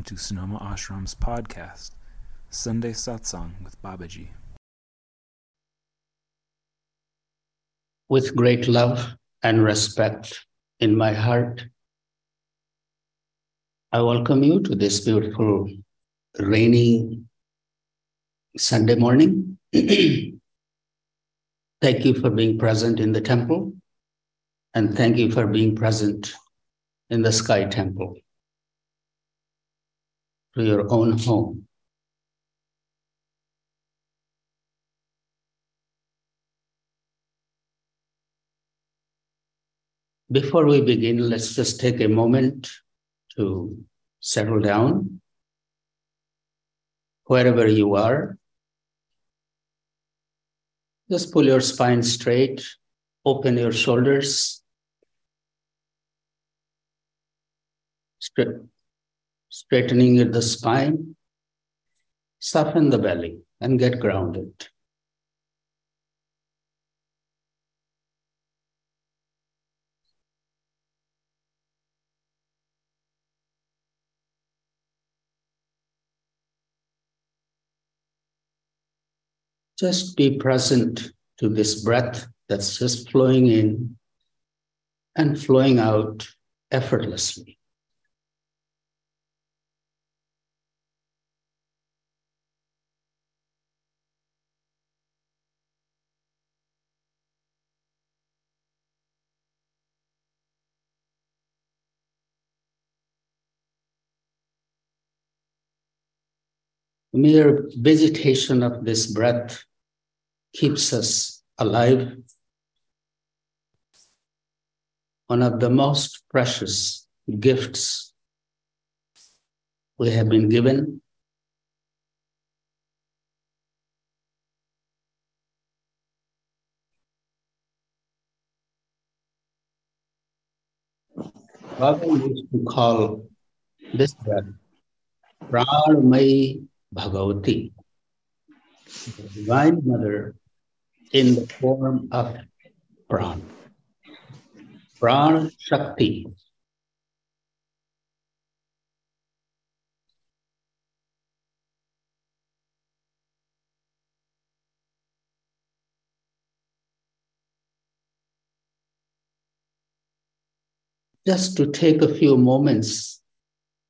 Welcome to Sonoma Ashram's podcast, Sunday Satsang with Babaji. With great love and respect in my heart, I welcome you to this beautiful rainy Sunday morning. thank you for being present in the temple, and thank you for being present in the sky temple to your own home. Before we begin, let's just take a moment to settle down wherever you are. Just pull your spine straight, open your shoulders, straightening the spine, soften the belly, and get grounded. Just be present to this breath that's just flowing in and flowing out effortlessly. Mere visitation of this breath keeps us alive. One of the most precious gifts we have been given. Baba used to call this breath Pranamai Bhagavati, the Divine Mother in the form of Pran. Pran Shakti. Just to take a few moments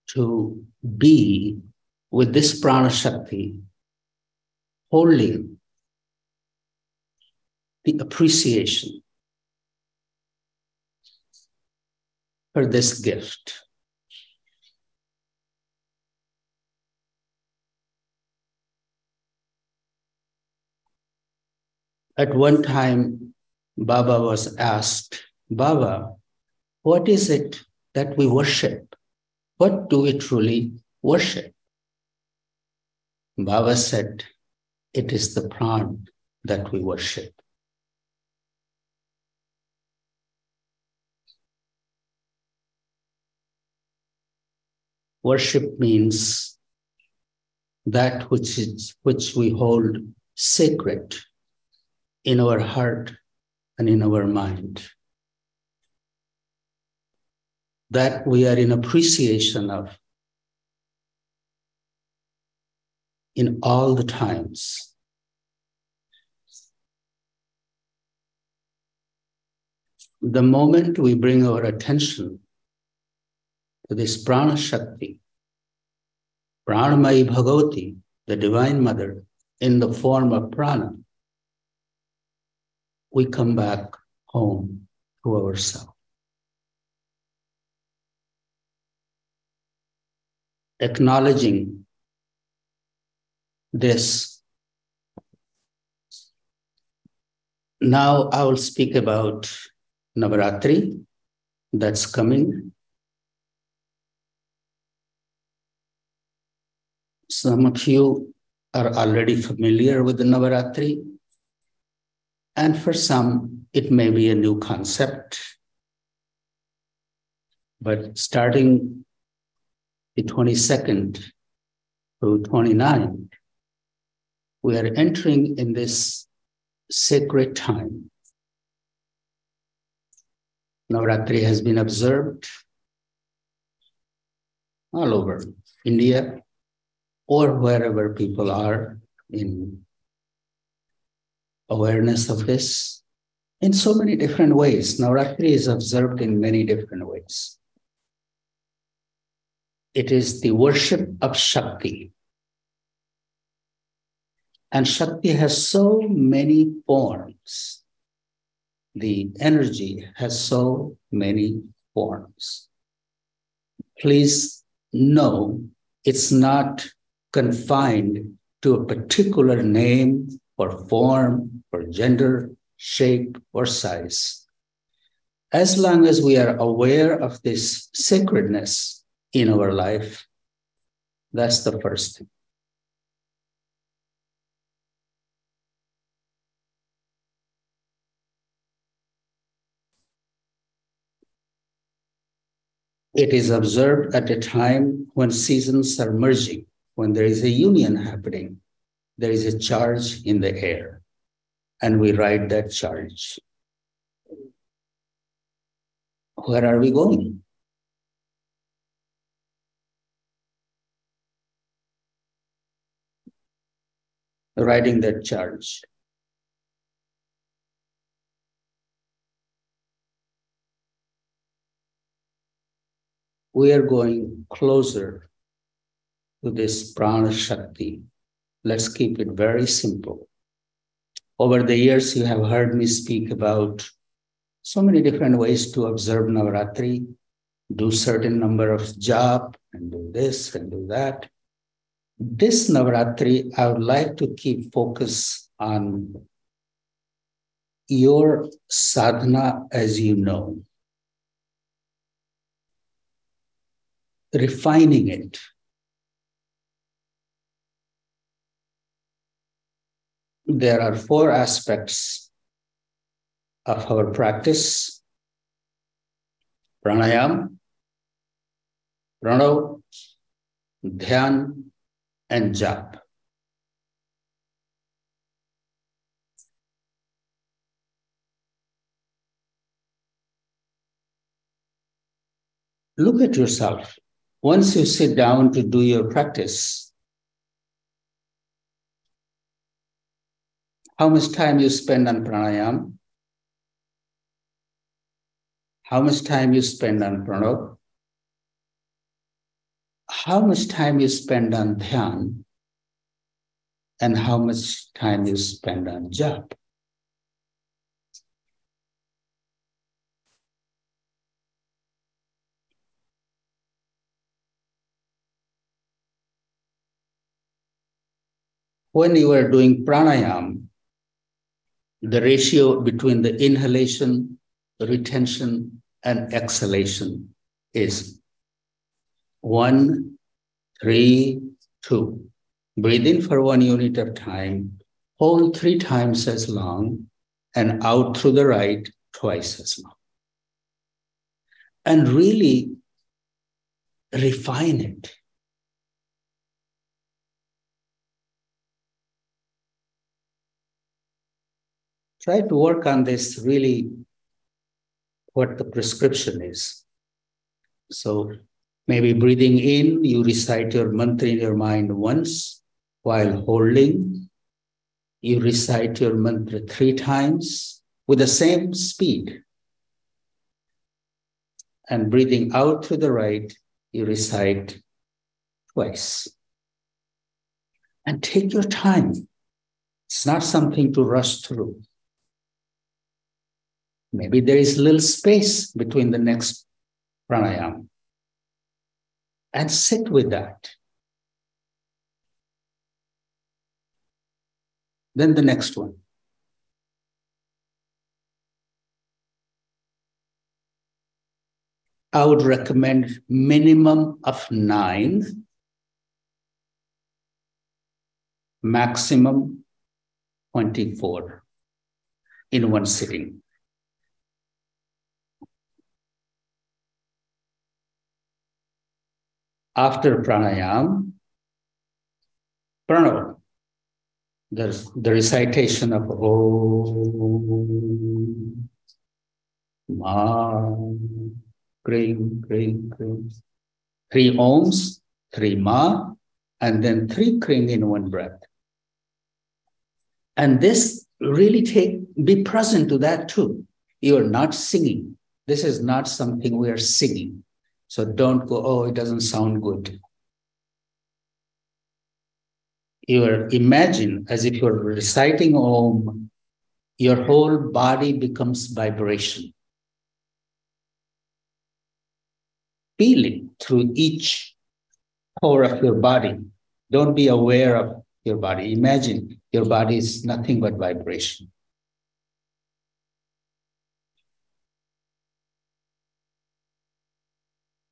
to be with this prana shakti, holding the appreciation for this gift. At one time, Baba was asked, Baba, what is it that we worship? What do we truly worship? Baba said, it is the pran that we worship. Worship means that which is which we hold sacred in our heart and in our mind. That we are in appreciation of in all the times. The moment we bring our attention to this prana shakti, pranamai bhagavati, the divine mother, in the form of prana, we come back home to ourselves. Acknowledging this. Now I will speak about Navaratri that's coming. Some of you are already familiar with the Navaratri, and for some, it may be a new concept. But starting the 22nd through 29, we are entering in this sacred time. Navratri has been observed all over India, or wherever people are in awareness of this in so many different ways. Navratri is observed in many different ways. It is the worship of Shakti. And Shakti has so many forms. The energy has so many forms. Please know it's not confined to a particular name or form or gender, shape, or size. As long as we are aware of this sacredness in our life, that's the first thing. It is observed at a time when seasons are merging, when there is a union happening, there is a charge in the air, and we ride that charge. Where are we going? Riding that charge. We are going closer to this prana shakti. Let's keep it very simple. Over the years, you have heard me speak about so many different ways to observe Navaratri, do certain number of jap and do this and do that. This Navaratri, I would like to keep focus on your sadhana as you know. Refining it. There are four aspects of our practice pranayam, pranav, dhyan, and jap. Look at yourself once you sit down to do your practice, how much time you spend on pranayam? How much time you spend on pranav? How much time you spend on dhyan? And how much time you spend on jap? When you are doing pranayam, the ratio between the inhalation, retention, and exhalation is one, three, two. Breathe in for one unit of time, hold three times as long, and out through the right twice as long. And really refine it. Try to work on this really what the prescription is. So maybe breathing in, you recite your mantra in your mind once while holding. You recite your mantra three times with the same speed. And breathing out to the right, you recite twice. And take your time. It's not something to rush through. Maybe there is little space between the next pranayama. And sit with that. Then the next one. I would recommend minimum of nine, maximum 24 in one sitting. After pranayam, pranav, there's the recitation of Om, Ma, Krim, Krim, Krim. Three Oms three ma, and then three kring in one breath. And this really take be present to that too. You are not singing. This is not something we are singing. So don't go, oh, it doesn't sound good. You imagine as if you're reciting Om, your whole body becomes vibration. Feel it through each pore of your body. Don't be aware of your body. Imagine your body is nothing but vibration.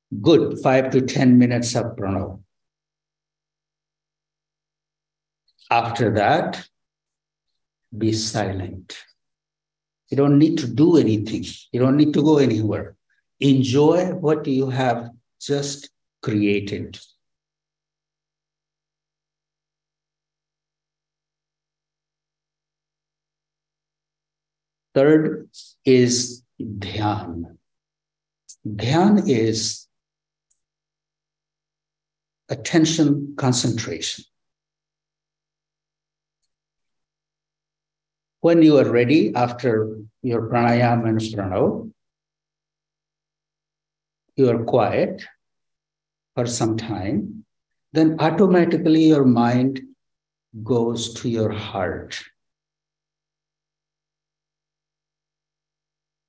Good, five to 10 minutes of pranav. After that, be silent. You don't need to do anything, you don't need to go anywhere. Enjoy what you have just created. Third is dhyan. Dhyan is attention concentration. When you are ready after your pranayama and pranav, you are quiet for some time, then automatically your mind goes to your heart.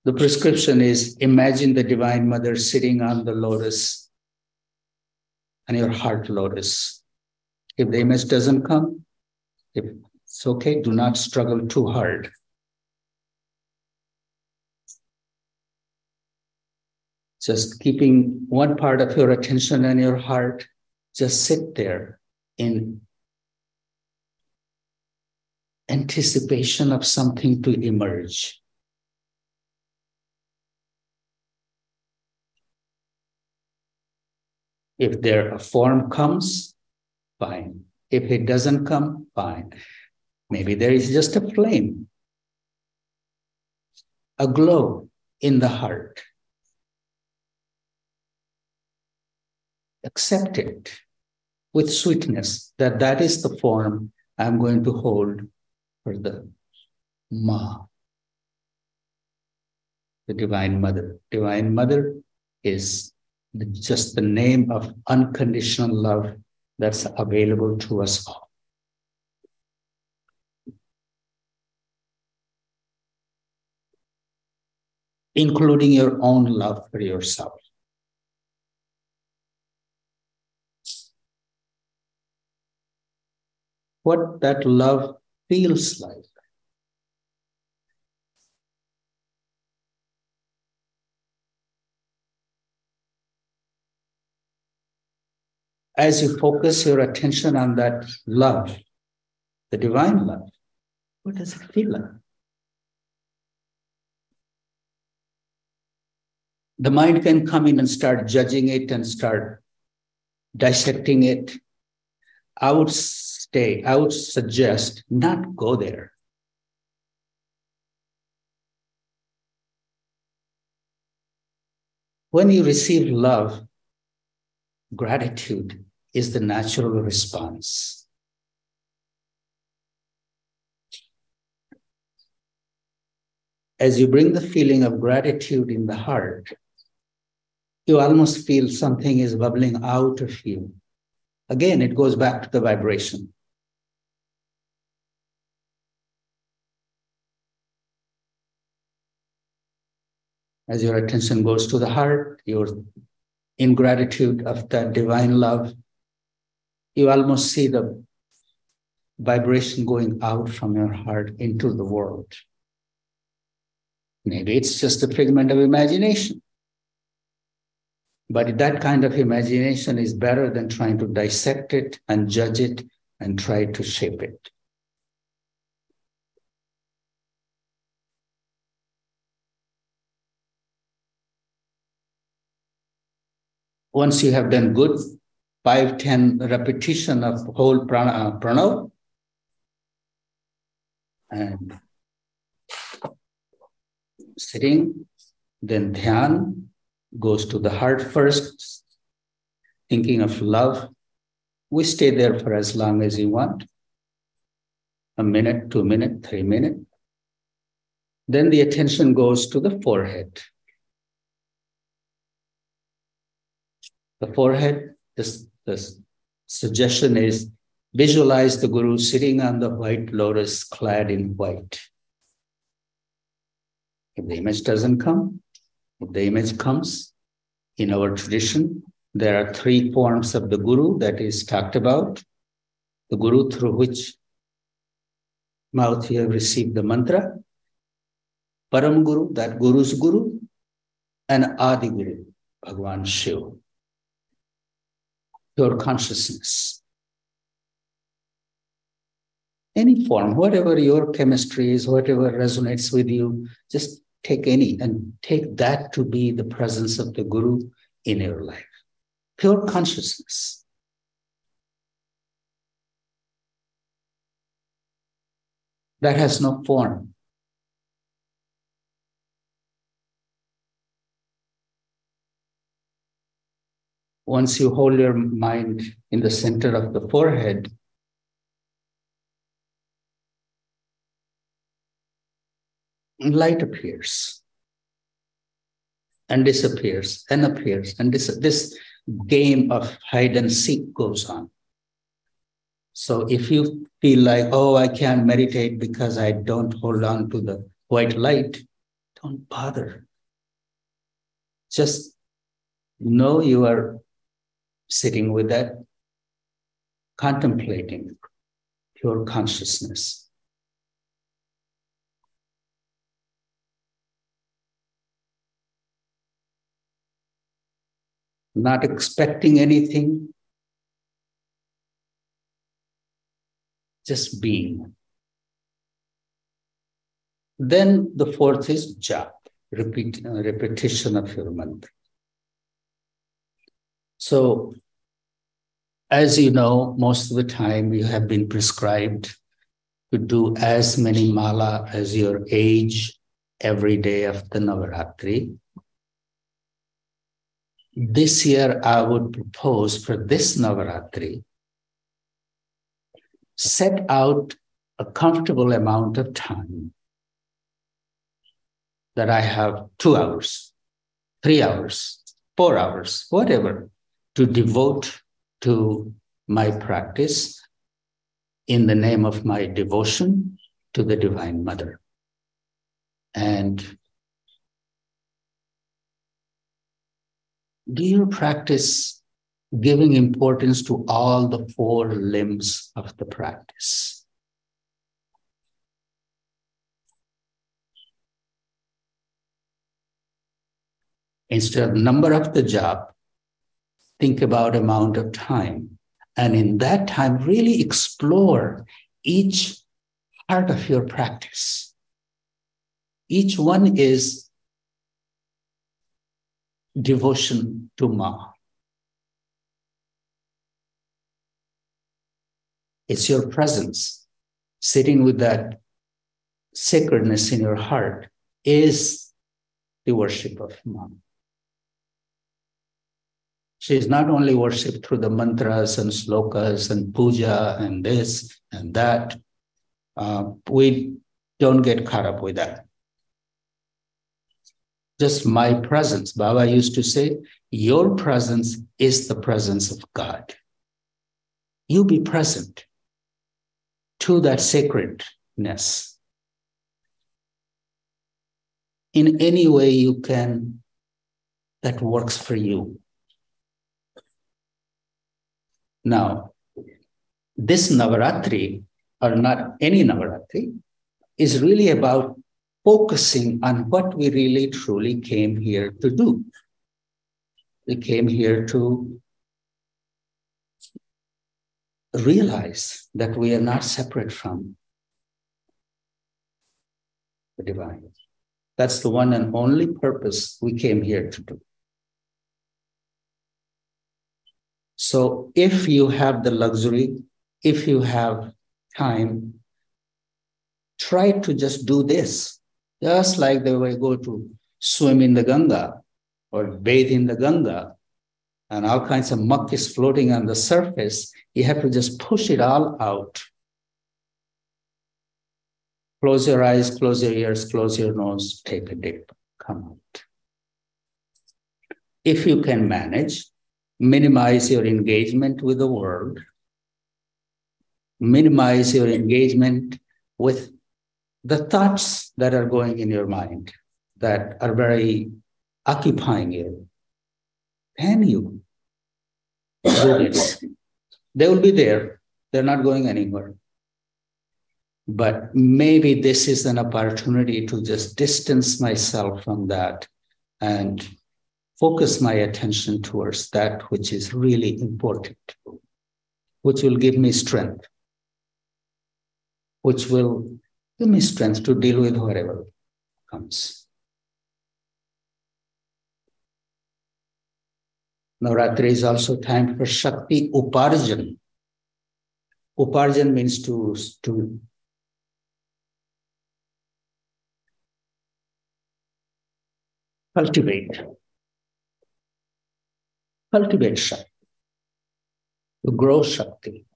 The prescription is imagine the Divine Mother sitting on the lotus and your heart lotus. If the image doesn't come, if it's okay, do not struggle too hard. Just keeping one part of your attention and your heart, just sit there in anticipation of something to emerge. If there a form comes, fine. If it doesn't come, fine. Maybe there is just a flame, a glow in the heart. Accept it with sweetness that that is the form I'm going to hold for the Ma, the Divine Mother. Divine Mother is just the name of unconditional love that's available to us all. Including your own love for yourself. What that love feels like. As you focus your attention on that love, the divine love, what does it feel like? The mind can come in and start judging it and start dissecting it. I would stay, I would suggest not go there. When you receive love, gratitude is the natural response. As you bring the feeling of gratitude in the heart, you almost feel something is bubbling out of you. Again, it goes back to the vibration. As your attention goes to the heart, you're in gratitude of that divine love, you almost see the vibration going out from your heart into the world. Maybe it's just a figment of imagination. But that kind of imagination is better than trying to dissect it and judge it and try to shape it. once you have done good five, 10 repetition of whole prana, uh, pranav, and sitting, then dhyan goes to the heart first, thinking of love We stay there for as long as you want a minute, two minute, three minute. Then the attention goes to the forehead. The forehead, this, this suggestion is visualize the Guru sitting on the white lotus clad in white. If the image doesn't come, if the image comes, in our tradition, there are three forms of the Guru that is talked about. The Guru through which mouth have received the mantra, Param Guru, that Guru's Guru, and Adi Guru, Bhagwan Shiva. Pure consciousness. Any form, whatever your chemistry is, whatever resonates with you, just take any and take that to be the presence of the Guru in your life. Pure consciousness. That has no form. Once you hold your mind in the center of the forehead, light appears and disappears and appears and this, this game of hide and seek goes on. So if you feel like oh i can't meditate because i don't hold on to the white light don't bother. Just know you are sitting with that contemplating pure consciousness not expecting anything, just being. Then the fourth is jap, repeat, uh, repetition of your mantra. So, as you know, most of the time you have been prescribed to do as many mala as your age every day of the Navaratri. This year I would propose for this Navaratri, set out a comfortable amount of time that I have two hours, three hours, four hours, whatever, to devote to my practice in the name of my devotion to the Divine Mother. And do you practice giving importance to all the four limbs of the practice? Instead of number of the jap, think about amount of time. And in that time, really explore each part of your practice. Each one is devotion to Ma. It's your presence, sitting with that sacredness in your heart, is the worship of Ma. She is not only worshipped through the mantras and slokas and puja and this and that. Uh, we don't get caught up with that just my presence. Baba used to say, Your presence is the presence of God. You be present to that sacredness in any way you can that works for you. Now, this Navaratri, or not any Navaratri, is really about focusing on what we really truly came here to do. We came here to realize that we are not separate from the divine. That's the one and only purpose we came here to do. So, if you have the luxury, if you have time, try to just do this just like they will go to swim in the Ganga or bathe in the Ganga. and all kinds of muck is floating on the surface, you have to just push it all out. Close your eyes, close your ears, close your nose, take a dip, come out. If you can manage, minimize your engagement with the world, minimize your engagement with the thoughts that are going in your mind that are very occupying you. Can you? They will be there, they're not going anywhere. But maybe this is an opportunity to just distance myself from that and focus my attention towards that which is really important, which will give me strength, which will give me strength to deal with whatever comes. Navratri is also time for Shakti Uparjan. Uparjan means to, to cultivate cultivate Shakti, to grow Shakti.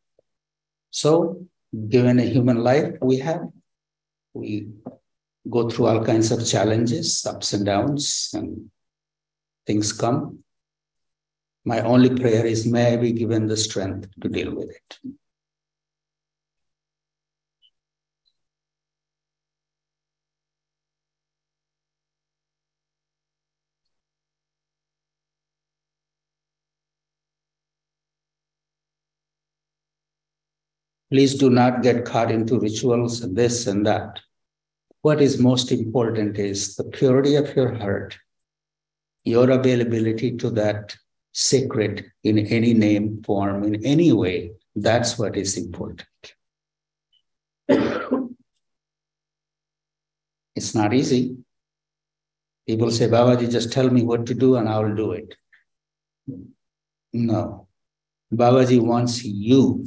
So, given a human life we have, we go through all kinds of challenges, ups and downs, and things come. My only prayer is may I be given the strength to deal with it. Please do not get caught into rituals and this and that. What is most important is the purity of your heart, your availability to that sacred in any name, form, in any way. That's what is important. it's not easy. People say, Babaji, just tell me what to do and I will do it. No. Babaji wants you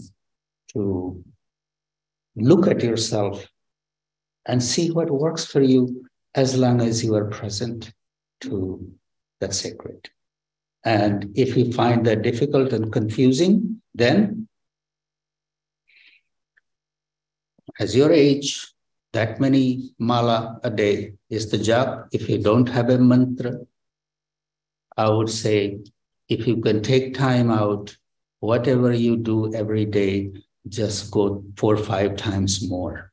to look at yourself and see what works for you as long as you are present to the sacred. And if you find that difficult and confusing, then as your age, that many mala a day is the jap. If you don't have a mantra, I would say if you can take time out, whatever you do every day, just go four or five times more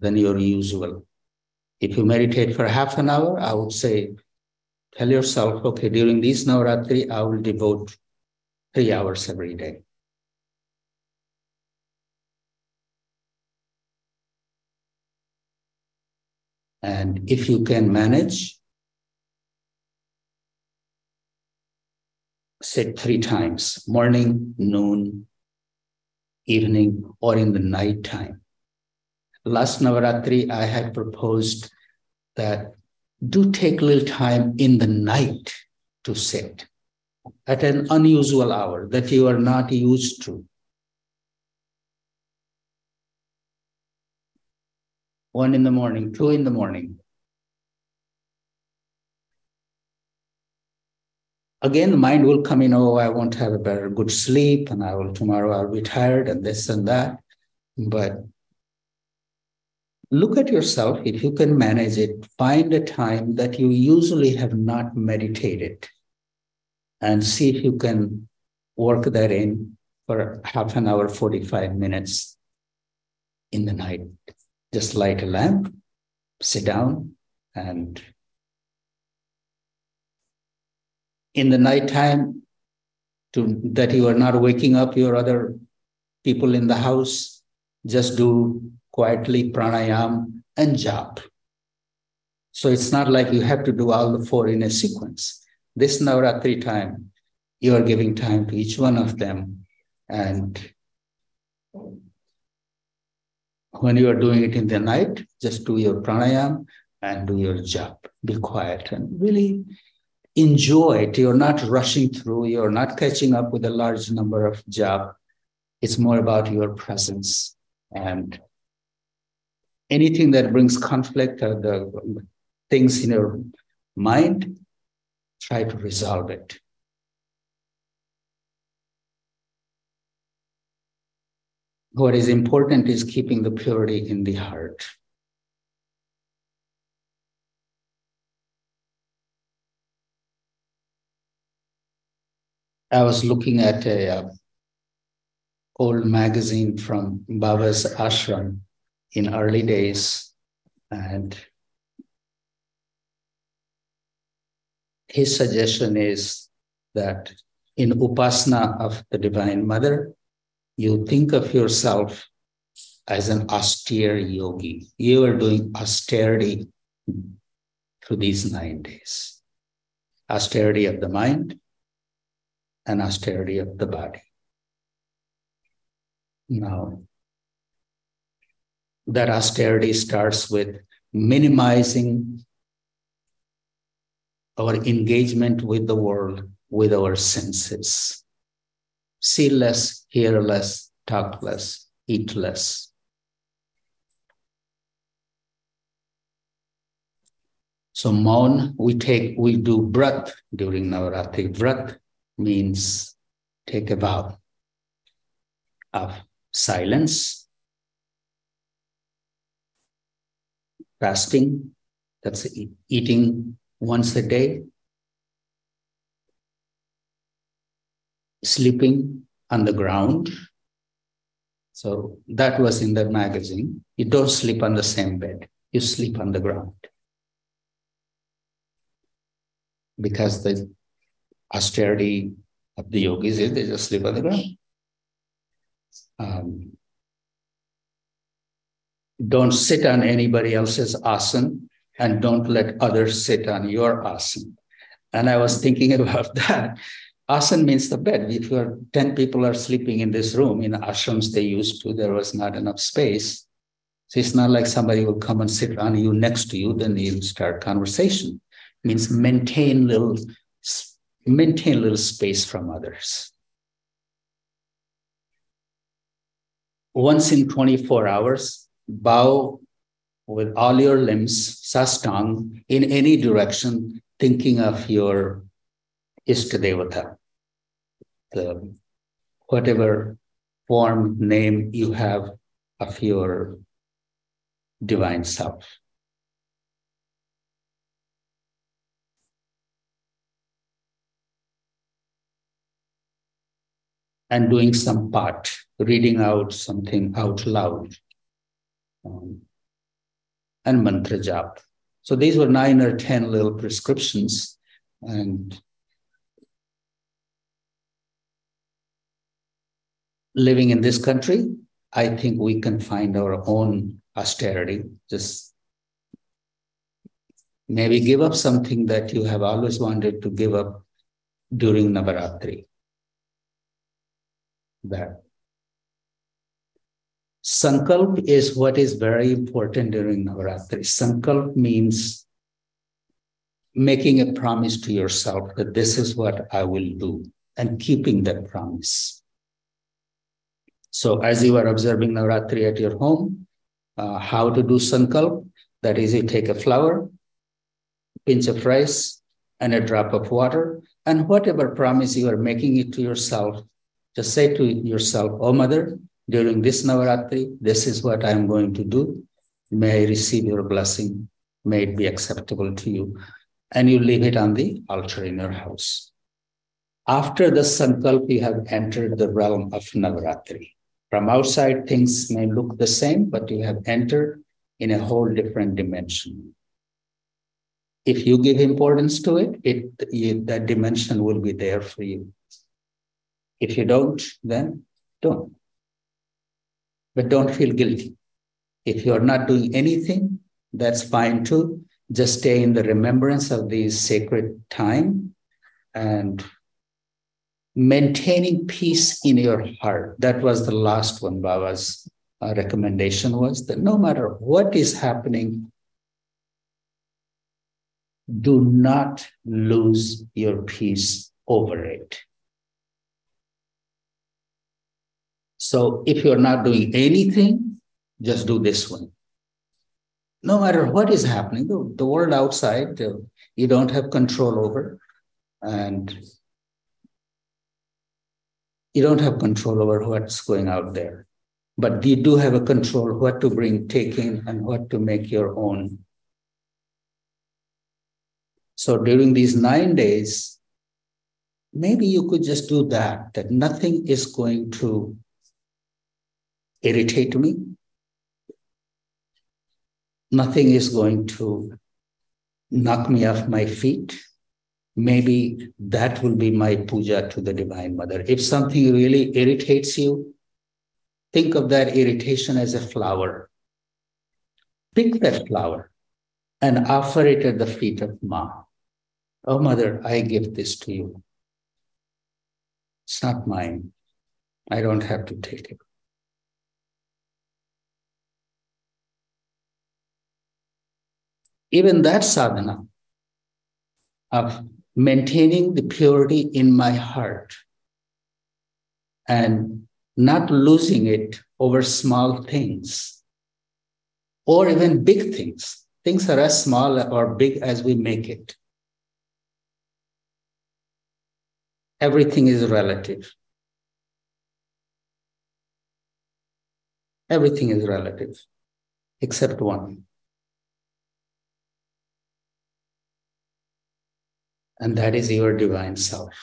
than your usual. If you meditate for half an hour, I would say, tell yourself, okay, during this Navaratri, I will devote three hours every day. And if you can manage, said three times morning, noon, evening, or in the night time. Last Navaratri, I had proposed that do take a little time in the night to sit at an unusual hour that you are not used to. One in the morning, two in the morning, again the mind will come in oh i won't have a better good sleep and i will tomorrow i'll be tired and this and that. But look at yourself. If you can manage it find a time that you usually have not meditated and see if you can work that in for half an hour 45 minutes in the night. Just light a lamp sit down and in the nighttime to that you are not waking up your other people in the house just do quietly pranayam and jap. So it's not like you have to do all the four in a sequence. This navratri time you are giving time to each one of them and when you are doing it in the night just do your pranayam and do your jap. Be quiet and really enjoy it. You're not rushing through, you're not catching up with a large number of jap. It's more about your presence and anything that brings conflict or the things in your mind, try to resolve it. What is important is keeping the purity in the heart. I was looking at a uh, old magazine from Baba's ashram in early days, and his suggestion is that in upasana of the Divine Mother, you think of yourself as an austere yogi. You are doing austerity through these nine days austerity of the mind and austerity of the body. Now, that austerity starts with minimizing our engagement with the world with our senses. See less, hear less, talk less, eat less. So maun, we take, we do vrat during Navaratri. Vrat means take a vow of silence, fasting, that's eating once a day, sleeping on the ground. So that was in the magazine. You don't sleep on the same bed, you sleep on the ground. Because the austerity of the yogis is they just sleep on the ground. Um, don't sit on anybody else's asana and don't let others sit on your asana. And I was thinking about that. Asana means the bed. If you're 10 people are sleeping in this room, in ashrams they used to, there was not enough space. So it's not like somebody will come and sit on you next to you, then you start conversation. It means maintain little maintain a little space from others. Once in 24 hours, bow with all your limbs, sastang, in any direction, thinking of your Ishtadevata, the whatever form, name you have of your divine self. And doing some part, reading out something out loud, um, and mantra jap. So these were nine or 10 little prescriptions. And living in this country, I think we can find our own austerity. Just maybe give up something that you have always wanted to give up during Navaratri that. Sankalp is what is very important during Navaratri. Sankalp means making a promise to yourself that this is what I will do and keeping that promise. So, as you are observing Navaratri at your home, uh, how to do Sankalp? That is, you take a flower, pinch of rice, and a drop of water, and whatever promise you are making it to yourself, just say to yourself, Oh, mother, during this Navaratri, this is what I'm going to do. May I receive your blessing. May it be acceptable to you. And you leave it on the altar in your house. After the Sankalp, you have entered the realm of Navaratri. From outside, things may look the same, but you have entered in a whole different dimension. If you give importance to it, it you, that dimension will be there for you. If you don't, then don't. But don't feel guilty. If you're not doing anything, that's fine too. Just stay in the remembrance of these sacred time and maintaining peace in your heart. That was the last one Baba's uh, recommendation was that no matter what is happening, do not lose your peace over it. So if you're not doing anything, just do this one. No matter what is happening, the, the world outside, uh, you don't have control over. and you don't have control over what's going out there but you do have a control what to bring take in and what to make your own so during these nine days maybe you could just do that that nothing is going to irritate me nothing is going to knock me off my feet maybe that will be my puja to the Divine Mother. If something really irritates you, think of that irritation as a flower. Pick that flower and offer it at the feet of Ma. Oh, Mother, I give this to you. It's not mine. I don't have to take it. Even that sadhana of maintaining the purity in my heart and not losing it over small things or even big things. Things are as small or big as we make it. Everything is relative. Everything is relative, except one. And that is your divine self.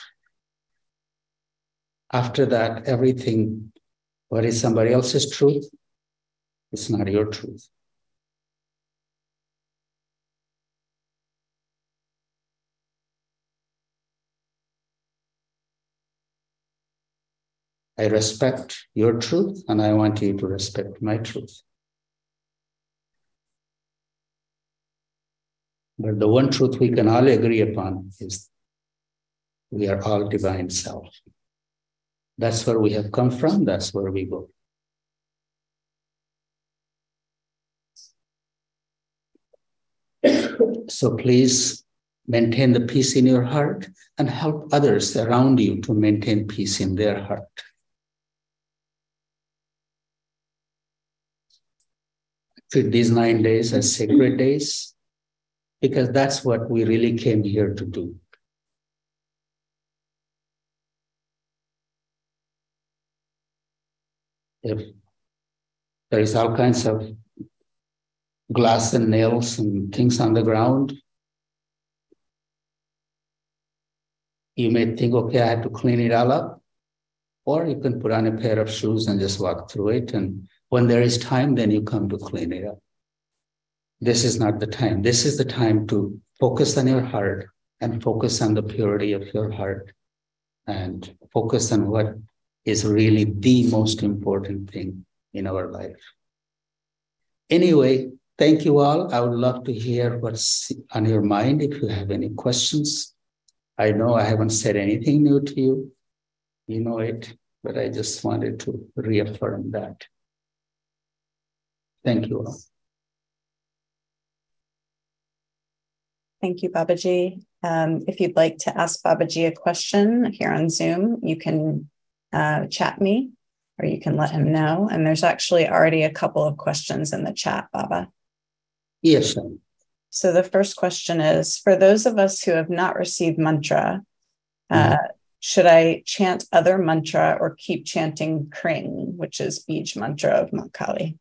After that, everything, what is somebody else's truth, is not your truth. I respect your truth and I want you to respect my truth. But the one truth we can all agree upon is we are all divine self. That's where we have come from, that's where we go. so please maintain the peace in your heart and help others around you to maintain peace in their heart. Treat these nine days as sacred days because that's what we really came here to do. If there is all kinds of glass and nails and things on the ground, you may think, okay, I have to clean it all up. Or you can put on a pair of shoes and just walk through it. And when there is time, then you come to clean it up this is not the time. This is the time to focus on your heart and focus on the purity of your heart and focus on what is really the most important thing in our life. Anyway, thank you all. I would love to hear what's on your mind if you have any questions. I know I haven't said anything new to you. You know it, but I just wanted to reaffirm that. Thank you all. Thank you, Babaji. Um, if you'd like to ask Babaji a question here on Zoom, you can uh, chat me or you can let him know. And there's actually already a couple of questions in the chat, Baba. Yes. So the first question is For those of us who have not received mantra, uh, mm-hmm. should I chant other mantra or keep chanting Kring, which is Bij mantra of Mahakali?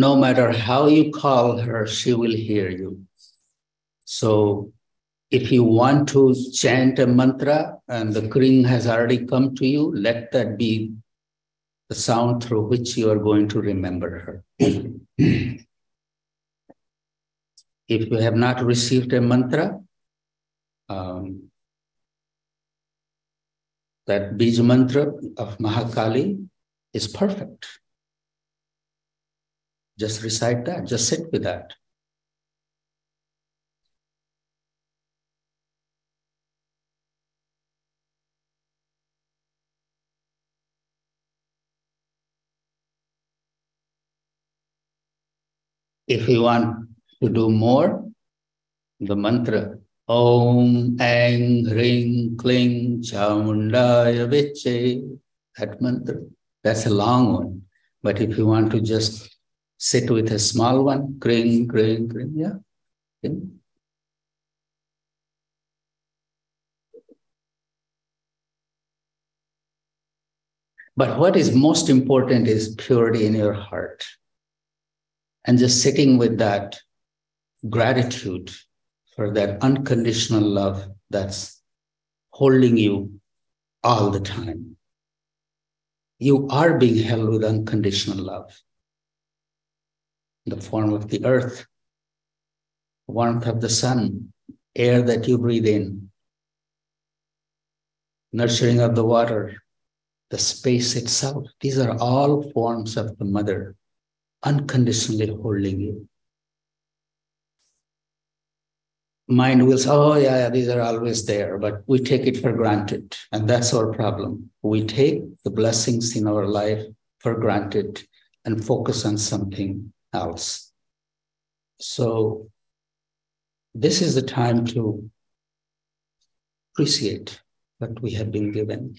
No matter how you call her, she will hear you. So if you want to chant a mantra and the kring has already come to you, let that be the sound through which you are going to remember her. if you have not received a mantra, um, that Bij mantra of Mahakali is perfect. Just recite that, just sit with that. If you want to do more, the mantra Om Ang Ring Kling Chamundaya Viche, that mantra, that's a long one. But if you want to just sit with a small one, grin, grin, grin, yeah. Grin. But what is most important is purity in your heart. And just sitting with that gratitude for that unconditional love that's holding you all the time. You are being held with unconditional love the form of the earth, warmth of the sun, air that you breathe in, nurturing of the water, the space itself. These are all forms of the mother unconditionally holding you. Mind will say, oh, yeah, yeah, these are always there, but we take it for granted. And that's our problem. We take the blessings in our life for granted and focus on something else. So, this is the time to appreciate what we have been given.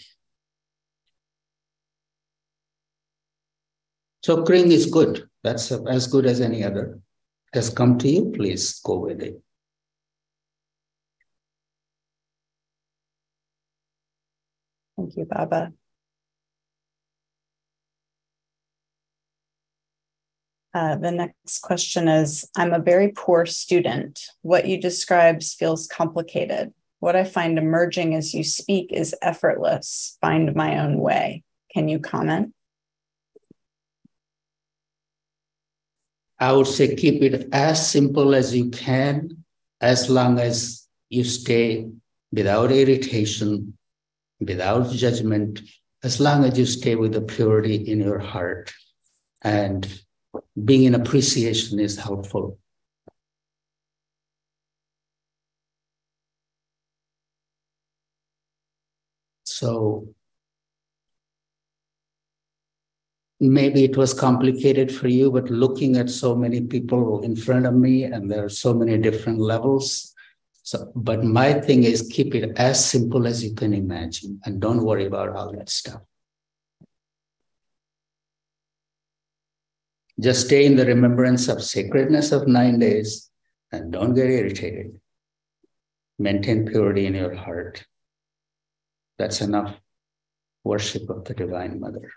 So, Kring is good. That's as good as any other. It has come to you, please go with it. Thank you, Baba. Uh, the next question is I'm a very poor student. What you describe feels complicated. What I find emerging as you speak is effortless. Find my own way. Can you comment? I would say keep it as simple as you can, as long as you stay without irritation, without judgment, as long as you stay with the purity in your heart. And being in appreciation is helpful. So maybe it was complicated for you, but looking at so many people in front of me, and there are so many different levels. So, but my thing is keep it as simple as you can imagine and don't worry about all that stuff. Just stay in the remembrance of sacredness of nine days and don't get irritated. Maintain purity in your heart. That's enough worship of the Divine Mother.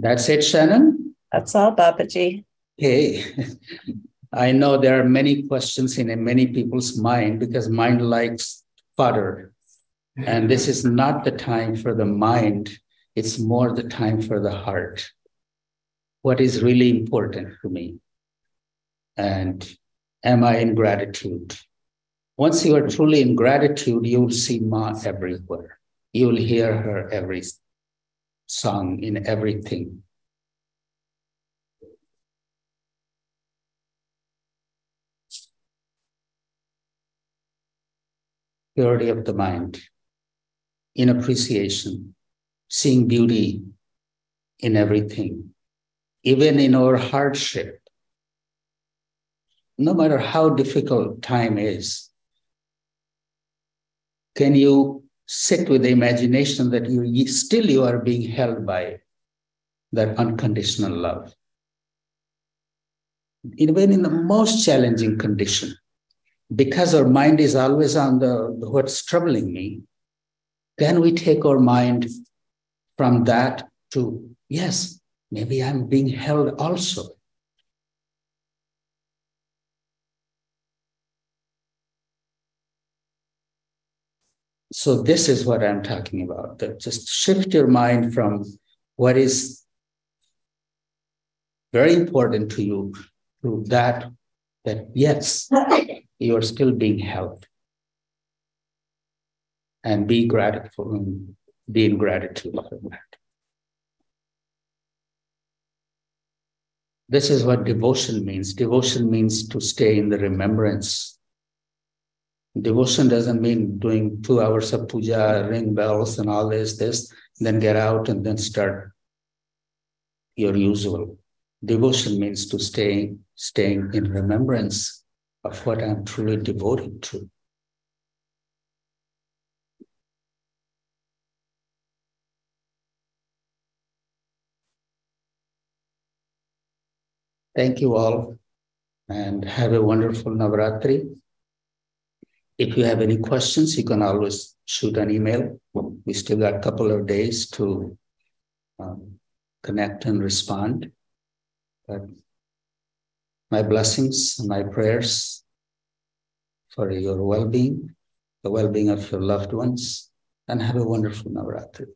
That's it, Shannon? That's all, Babaji. Hey, I know there are many questions in many people's mind because mind likes fodder. And this is not the time for the mind, it's more the time for the heart. What is really important to me? And am I in gratitude? Once you are truly in gratitude, you'll see Ma everywhere. You'll hear her every song in everything. Purity of the mind, in appreciation, seeing beauty in everything, even in our hardship. No matter how difficult time is, can you sit with the imagination that you still you are being held by that unconditional love. Even in the most challenging condition because our mind is always on the what's troubling me then we take our mind from that to yes maybe i'm being held also So this is what I'm talking about. That just shift your mind from what is very important to you to that that yes, you are still being held. And be grateful and be in gratitude for that. This is what devotion means. Devotion means to stay in the remembrance Devotion doesn't mean doing two hours of puja, ring bells, and all this, this, then get out and then start your usual. Devotion means to stay staying in remembrance of what I'm truly devoted to. Thank you all and have a wonderful Navaratri. If you have any questions, you can always shoot an email. We still got a couple of days to um, connect and respond. But my blessings, and my prayers for your well being, the well being of your loved ones, and have a wonderful Navaratri.